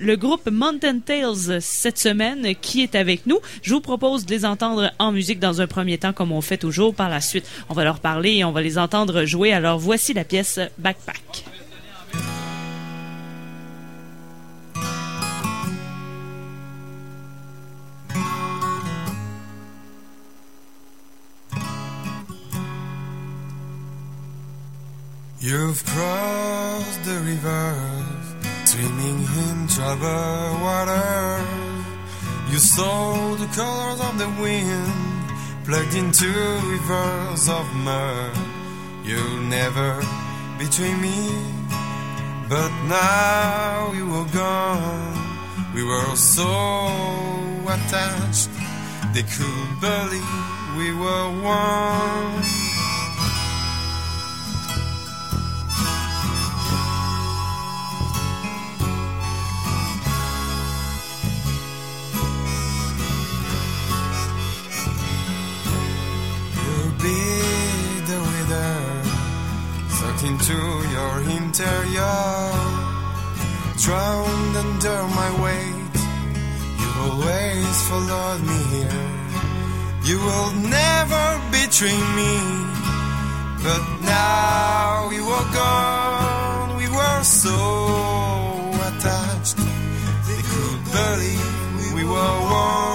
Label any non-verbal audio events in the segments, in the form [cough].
le groupe Mountain Tales cette semaine qui est avec nous. Je vous propose de les entendre en musique dans un premier temps comme on fait toujours. Par la suite, on va leur parler et on va les entendre jouer. Alors voici la pièce Backpack. Saw the colors of the wind, plugged into rivers of mud. You'll never betray me, but now you were gone. We were so attached, they could believe we were one. Be the winner, sucked into your interior, drowned under my weight. You always followed me here. You will never betray me, but now you are gone. We were so attached, they could believe we were one.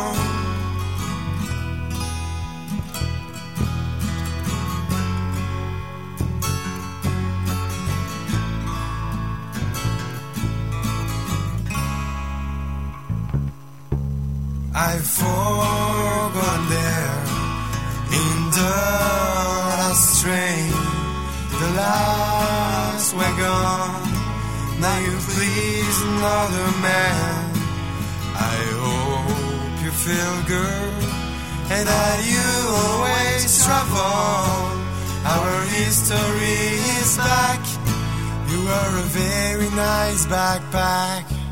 I've there in the last train. The last wagon. Now you please another man. I hope you feel good and that you always travel. Our history is back. You are a very nice backpack.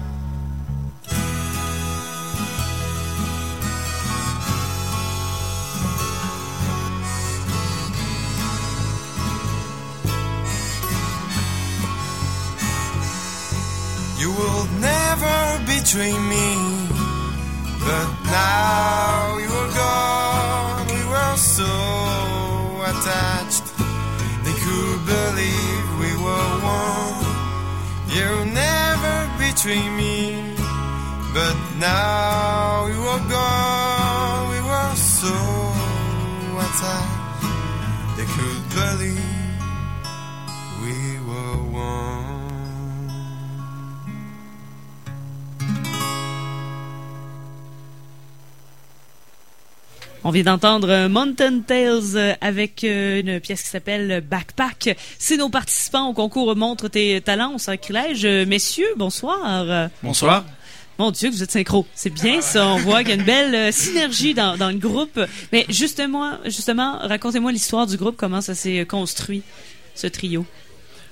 You will never betray me, but now you are gone. We were so attached, they could believe we were one. You never betray me, but now you are gone. We were so attached, they could believe On vient d'entendre euh, Mountain Tales euh, avec euh, une pièce qui s'appelle Backpack. Si nos participants au concours montrent tes talents au sacrilège, messieurs, bonsoir. Bonsoir. Mon Dieu, vous êtes synchro. C'est bien ça. On voit qu'il y a une belle euh, synergie dans, dans le groupe. Mais justement, justement, racontez-moi l'histoire du groupe, comment ça s'est construit, ce trio.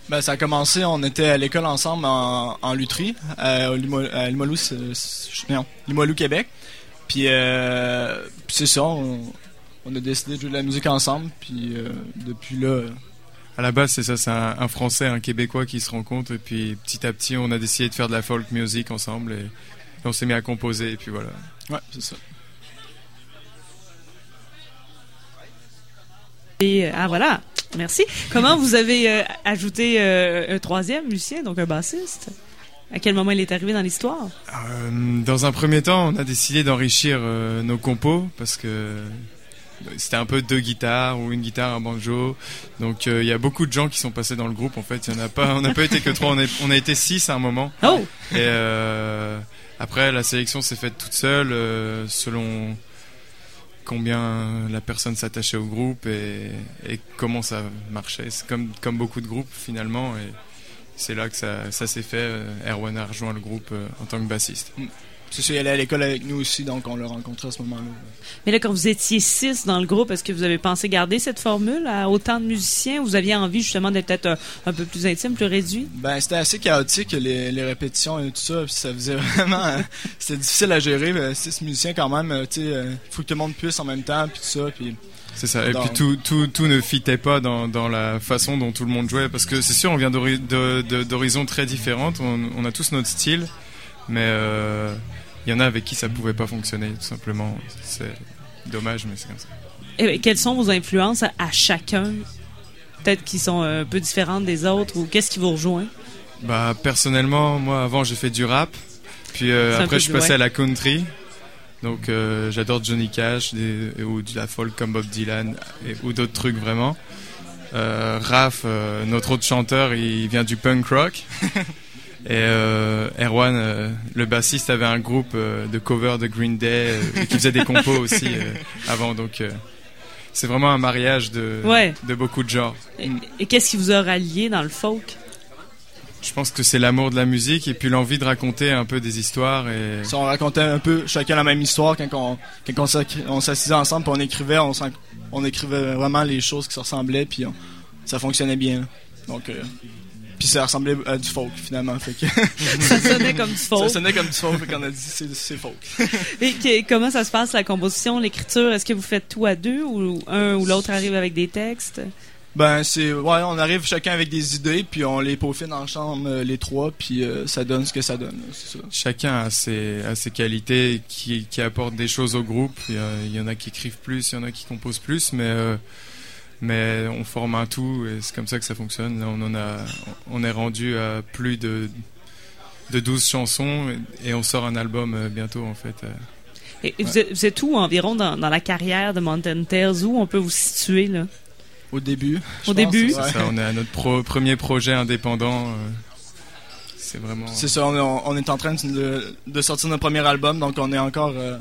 Ben, ça a commencé, on était à l'école ensemble en, en lutherie, à, Limo- à Limoilou, c'est- c'est- Limoilou, Québec. Puis, euh, puis c'est ça, on, on a décidé de jouer de la musique ensemble. Puis euh, depuis là, euh, À la base, c'est ça, c'est un, un Français, un Québécois qui se rencontrent, et puis petit à petit, on a décidé de faire de la folk music ensemble, et, et on s'est mis à composer, et puis voilà. ouais, c'est ça. Et, ah voilà, merci. Comment vous avez euh, ajouté euh, un troisième musicien, donc un bassiste? À quel moment il est arrivé dans l'histoire? Euh, dans un premier temps, on a décidé d'enrichir euh, nos compos, parce que c'était un peu deux guitares ou une guitare, un banjo. Donc euh, il y a beaucoup de gens qui sont passés dans le groupe. En fait, il y en a pas. On n'a pas été que trois. On, a été six à un moment. Oh Et après, la sélection s'est faite toute seule, selon combien la personne s'attachait au groupe et, et comment ça marchait. C'est comme, comme beaucoup de groupes finalement. Et c'est là que ça, ça s'est fait. Euh, Erwan a rejoint le groupe euh, en tant que bassiste. C'est ça, il allait à l'école avec nous aussi, donc on l'a rencontré à ce moment-là. Mais là, quand vous étiez six dans le groupe, est-ce que vous avez pensé garder cette formule à autant de musiciens Vous aviez envie justement d'être peut-être un, un peu plus intime, plus réduit? Ben, c'était assez chaotique, les, les répétitions et tout ça. Puis ça faisait [laughs] vraiment. euh, c'était difficile à gérer. euh, Six musiciens, quand même. euh, Tu sais, euh, faut que tout le monde puisse en même temps. Puis tout ça. Puis C'est ça. Et Dans- puis tout, tout, tout ne fitait pas dans, dans la façon dont tout le monde jouait. Parce que c'est sûr, on vient d'horizons très différentes. On, on a tous notre style. Mais euh, il y en a avec qui ça pouvait pas fonctionner, tout simplement. C'est dommage, mais c'est comme ça. Et ben, quelles sont vos influences à, à chacun? Peut-être qui sont un peu différentes des autres ou qu'est-ce qui vous rejoint? Bah personnellement, moi avant j'ai fait du rap, puis euh, après je suis passé ouais. à la country. Donc euh, j'adore Johnny Cash des- ou de la folk comme Bob Dylan et- ou d'autres trucs vraiment. Euh, Raph, euh, notre autre chanteur, il vient du punk rock. [laughs] Et euh, Erwan, le bassiste, avait un groupe de cover de Green Day qui faisait des compos [laughs] aussi avant. Donc c'est vraiment un mariage de, Ouais. de beaucoup de genres. Et, et qu'est-ce qui vous a rallié dans le folk? Je pense que c'est l'amour de la musique et puis l'envie de raconter un peu des histoires et Si on racontait un peu chacun la même histoire quand on, quand on s'accri- on s'assisait ensemble puis on écrivait, on, écrivait vraiment les choses qui se ressemblaient puis on- ça fonctionnait bien. Donc, euh, puis ça ressemblait à du folk finalement. Fait que [laughs] Ça sonnait comme du ça folk. sonnait comme du folk, fait qu'on a dit c'est, c'est folk. [laughs] Et que- comment ça se passe la composition, l'écriture? Est-ce que vous faites tout à deux ou un ou l'autre arrive avec des textes? Ben c'est ouais, on arrive chacun avec des idées puis on les peaufine en chambre euh, les trois puis euh, ça donne ce que ça donne. ça. chacun a ses, a ses qualités qui, qui apportent des choses au groupe. Il y, a- il y en a qui écrivent plus, il y en a qui composent plus, mais euh, mais on forme un tout et c'est comme ça que ça fonctionne. Là, on en a, on est rendu à plus de de 12 chansons et, on sort un album bientôt en fait. Et vous, êtes, vous êtes où environ dans, dans la carrière de Mountain Tales? Où on peut vous situer là? Au début. Au début? ouais. C'est ça, on est à notre pro- premier projet indépendant. euh, c'est vraiment. C'est ça, on est, on est en train de, de sortir notre premier album, donc on est encore euh,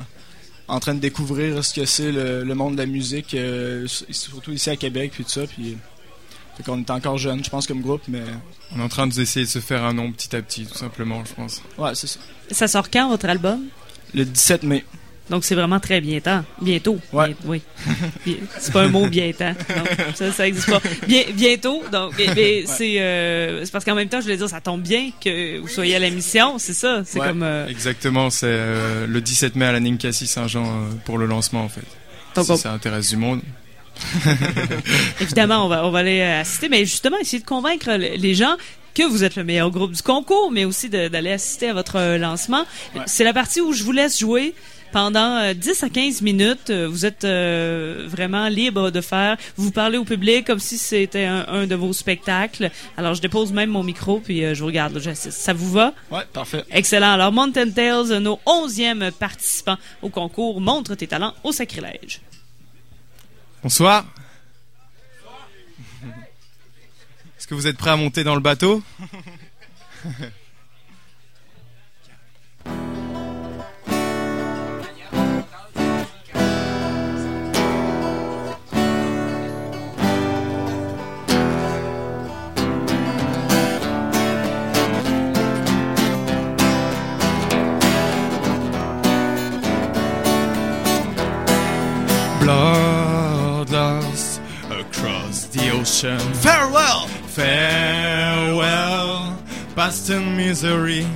en train de découvrir ce que c'est le, le monde de la musique, euh, surtout ici à Québec, puis tout ça. Puis, fait qu'on est encore jeune, je pense, comme groupe, mais On est en train d'essayer de se faire un nom petit à petit, tout simplement, je pense. ouais, c'est ça. Ça sort quand votre album? Le 17 mai. Donc c'est vraiment très bientôt. Bientôt. Ouais. Oui. C'est pas un mot bientôt. Non, ça, ça existe pas. Bien, bientôt. Donc, mais- mais c'est euh, c'est parce qu'en même temps, je voulais dire, ça tombe bien que vous soyez à l'émission. C'est ça. C'est Ouais. comme. euh, Exactement, c'est euh, le 17 mai à la Ninkasi Saint-Jean pour le lancement en fait. donc, si on- ça intéresse du monde. évidemment, on va on va aller assister, mais justement essayer de convaincre le- les gens que vous êtes le meilleur groupe du concours, mais aussi d'aller assister à votre euh, lancement. Ouais. C'est la partie où je vous laisse jouer. Pendant euh, 10 à 15 minutes, euh, vous êtes euh, vraiment libre de faire. Vous parlez au public comme si c'était un, un de vos spectacles. Alors, je dépose même mon micro, puis euh, je vous regarde. j'assiste. Ça vous va? Ouais, parfait. Excellent. Alors, Mountain Tales, nos 11e participants au concours, montre tes talents au sacrilège. Bonsoir. Est-ce que vous êtes prêts à monter dans le bateau? [laughs] past and misery.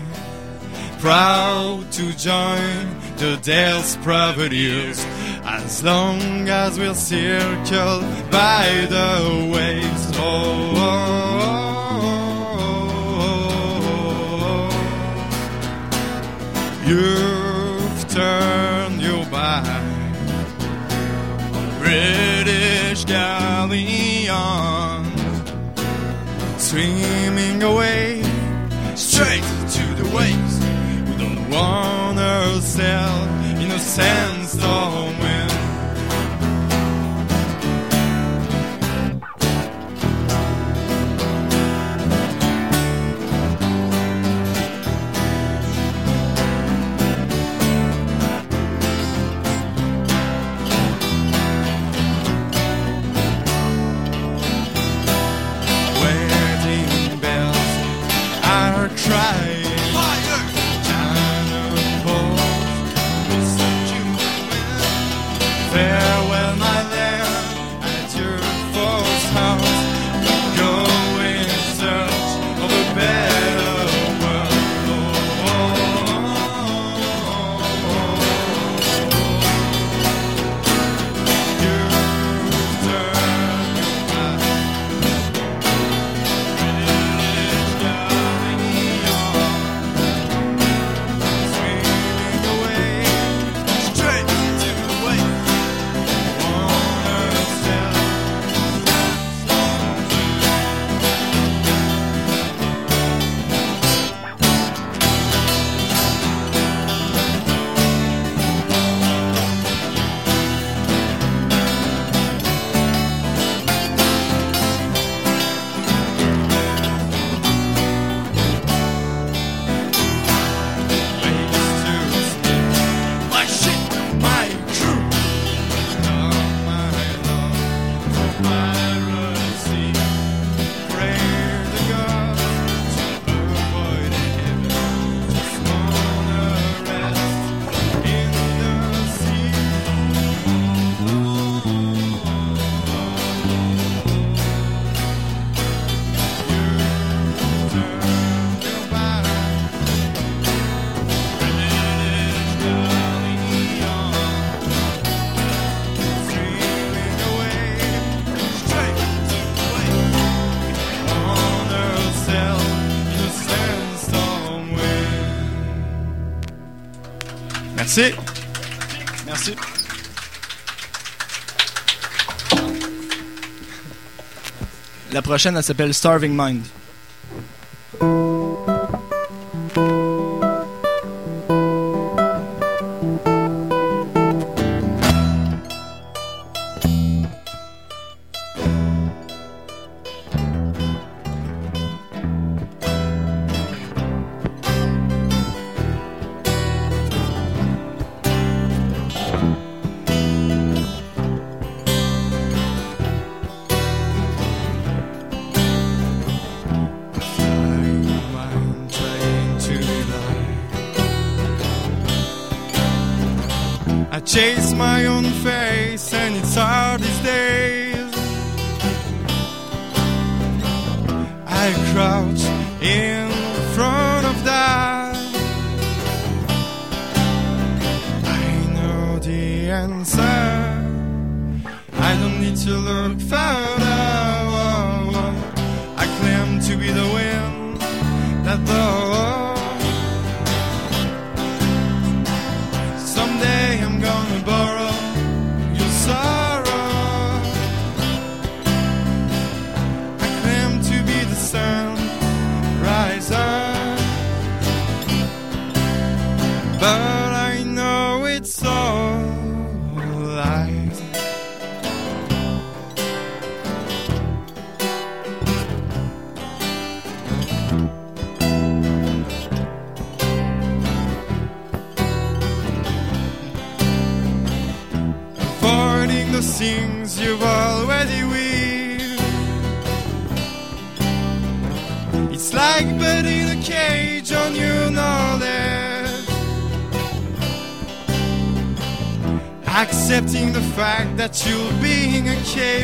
Proud to join the Dale's Providence as long as we're circled by the waves. Oh, oh, oh, oh. You've turned your back. British galleon swimming away ourselves in a sandstorm Merci. Merci. La prochaine, elle s'appelle Starving Mind. I chase my own face, and it's hard these days. I crouch in front of that. I know the answer. I don't need to look further. I claim to be the wind that blows.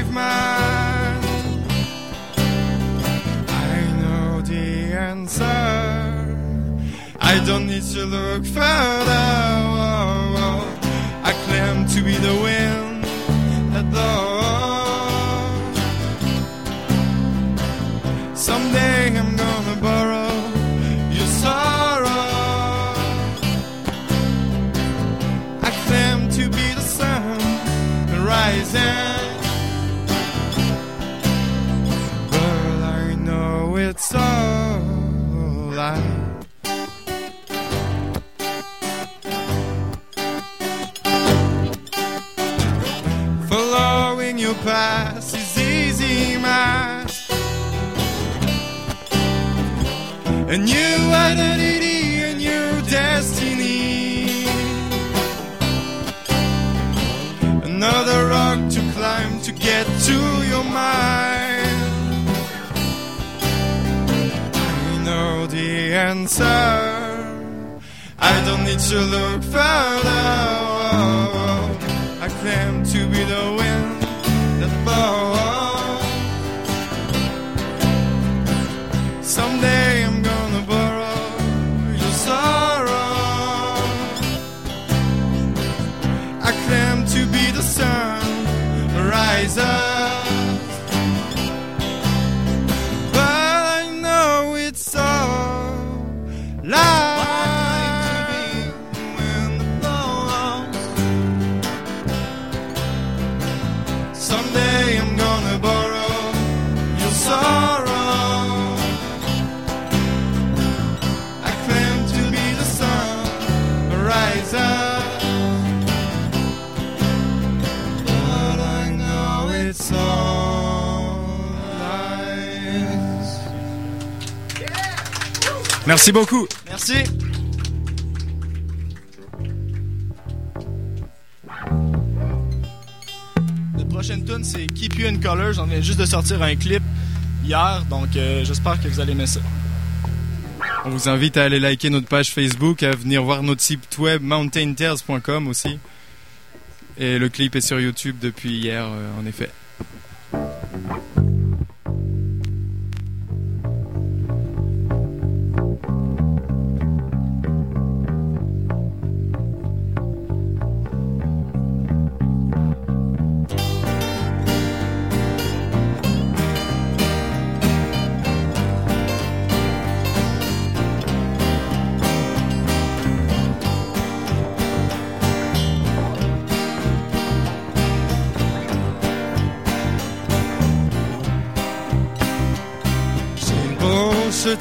Caveman. I know the answer. I don't need to look further. I claim to be the wind that blows. Someday I'm gonna borrow your sorrow. I claim to be the sun rising. Your past is easy, math. A new identity, a new destiny. Another rock to climb to get to your mind. I know the answer. I don't need to look further. I claim to be the Merci beaucoup. Merci. La prochaine tune c'est Keep You in Colors. On vient juste de sortir un clip hier, donc euh, j'espère que vous allez aimer ça. On vous invite à aller liker notre page Facebook, à venir voir notre site web mountaintales.com aussi. Et le clip est sur YouTube depuis hier, euh, en effet.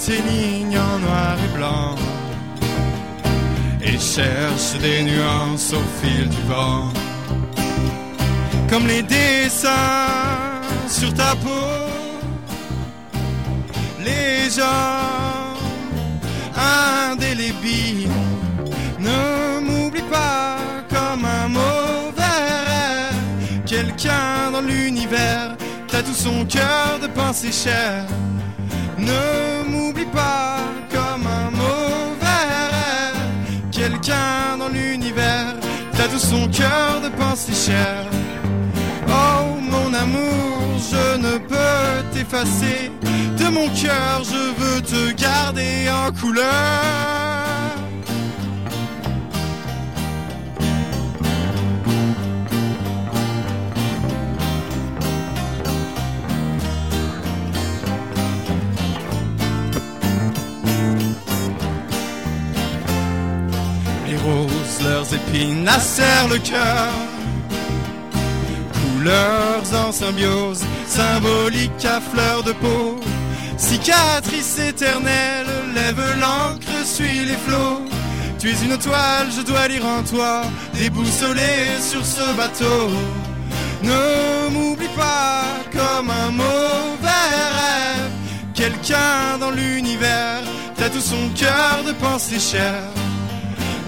Tes lignes en noir et blanc et cherche des nuances au fil du vent. Comme les dessins sur ta peau, les gens indélébiles. Ne m'oublie pas comme un mauvais rêve. Quelqu'un dans l'univers tout son cœur de pensée chère. Ne pas comme un mauvais. Quelqu'un dans l'univers tout son cœur de pensée chère. Oh mon amour, je ne peux t'effacer. De mon cœur, je veux te garder en couleur. Épines acèrent le cœur. Couleurs en symbiose, symboliques à fleur de peau. Cicatrice éternelle, lève l'encre, suis les flots. Tu es une toile, je dois lire en toi, déboussolé sur ce bateau. Ne m'oublie pas comme un mauvais rêve. Quelqu'un dans l'univers tout son cœur de pensée chère.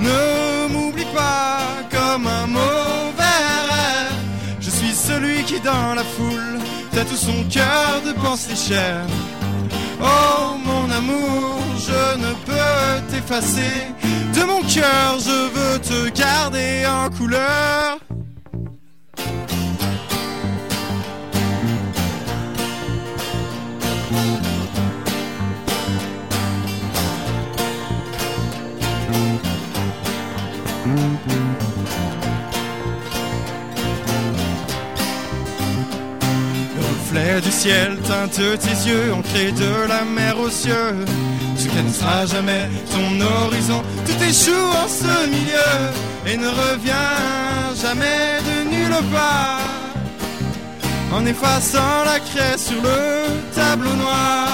Ne m'oublie pas comme un mauvais rêve. Je suis celui qui dans la foule tout son cœur de pensée chère. Oh mon amour, je ne peux t'effacer. De mon cœur, je veux te garder en couleur. Du ciel teinte tes yeux, ancrés de la mer aux cieux. Qu'elle ne jamais ton horizon, tout échoue en ce milieu et ne revient jamais de nulle part. En effaçant la craie sur le tableau noir.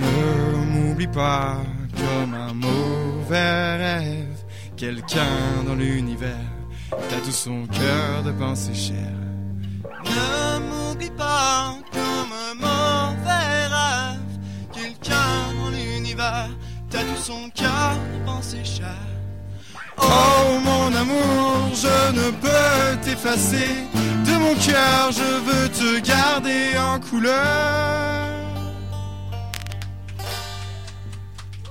Ne m'oublie pas comme un mauvais rêve, quelqu'un dans l'univers t'as tout son cœur de pensée chère. M'oublie pas comme un mauvais. Quelqu'un dans l'univers t'as tout son cœur de pensée chère. Oh mon amour, je ne peux t'effacer. De mon cœur, je veux te garder en couleur.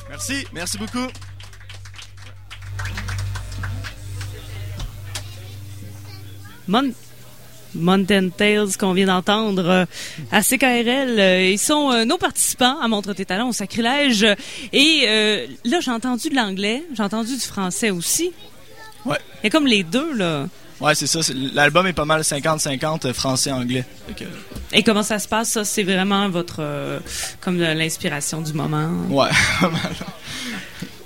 Merci, merci beaucoup. Mon Mountain Tales qu'on vient d'entendre euh, à CKRL. Euh, ils sont euh, nos participants à Montre tes talents au sacrilège. Et là, j'ai entendu de l'anglais, j'ai entendu du français aussi. Ouais. Et comme les deux, là. Ouais, c'est ça. L'album est pas mal 50-50 français-anglais. Et comment ça se passe, ça? C'est vraiment votre... comme l'inspiration du moment? Ouais, [laughs] pas mal.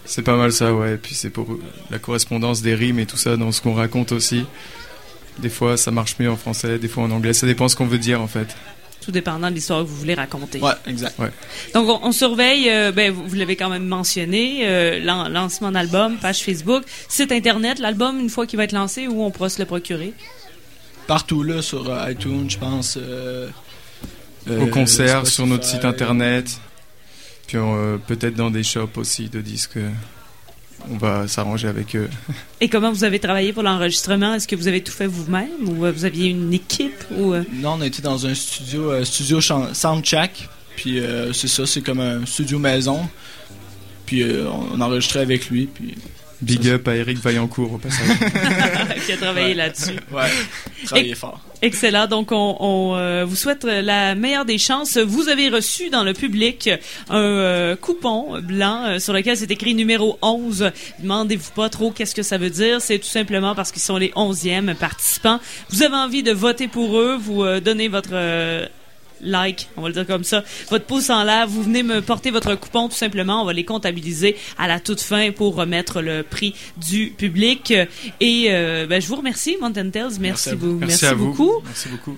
C'est pas mal ça, ouais. Et puis c'est pour la correspondance des rimes et tout ça dans ce qu'on raconte aussi. Des fois, ça marche mieux en français, des fois en anglais. Ça dépend ce qu'on veut dire, en fait. Tout dépendant de l'histoire que vous voulez raconter. Ouais, exact. Ouais. Donc, on, surveille, euh, ben, vous, l'avez quand même mentionné, euh, lancement d'album, page Facebook, site Internet, l'album, une fois qu'il va être lancé, où on pourra se le procurer? Partout, là, sur euh, iTunes, je pense. Au concert, sur notre site Internet. Puis peut-être dans des shops aussi de disques on va s'arranger avec eux. Et comment vous avez travaillé pour l'enregistrement? Est-ce que vous avez tout fait vous-même ou euh, vous aviez une équipe ou euh? Non, on a été dans un studio, euh, studio Soundcheck. Puis c'est ça, c'est comme un studio maison. Puis on enregistrait avec lui. Puis Big up à Eric Vaillancourt au passage. [laughs] qui a travaillé là-dessus. Ouais, travaillé fort. Excellent. Donc, on, euh, vous souhaite la meilleure des chances. Vous avez reçu dans le public un euh, coupon blanc euh, sur lequel c'est écrit numéro 11. Demandez-vous pas trop qu'est-ce que ça veut dire. C'est tout simplement parce qu'ils sont les 11e participants. Vous avez envie de voter pour eux. Vous donnez votre like, on va le dire comme ça, votre pouce en l'air, vous venez me porter votre coupon tout simplement, on va les comptabiliser à la toute fin pour remettre le prix du public. Et euh, ben, je vous remercie, Mountain Tales, merci, merci, vous, merci, beaucoup. Merci beaucoup.